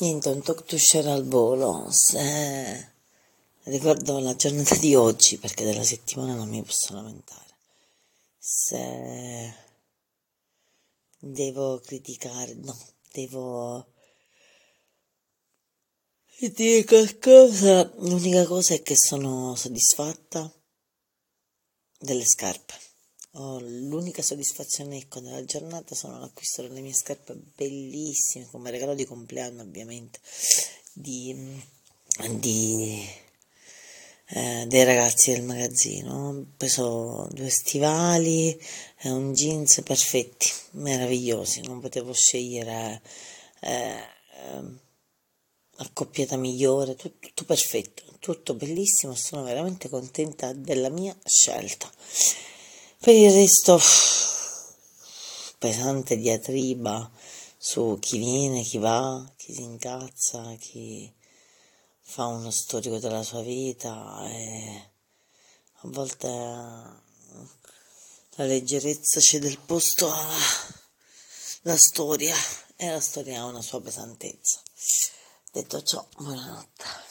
Niente, un talk to share al volo. Se... Ricordo la giornata di oggi perché della settimana non mi posso lamentare. Se devo criticare, no, devo dire qualcosa. L'unica cosa è che sono soddisfatta delle scarpe. Oh, l'unica soddisfazione ecco, della giornata sono l'acquisto delle mie scarpe bellissime, come regalo di compleanno ovviamente, di, di eh, dei ragazzi del magazzino. Ho preso due stivali e un jeans perfetti, meravigliosi, non potevo scegliere eh, accoppiata migliore, tutto, tutto perfetto, tutto bellissimo, sono veramente contenta della mia scelta. Per il resto, pesante diatriba su chi viene, chi va, chi si incazza, chi fa uno storico della sua vita e a volte la leggerezza c'è del posto alla storia e la storia ha una sua pesantezza. Detto ciò, buonanotte.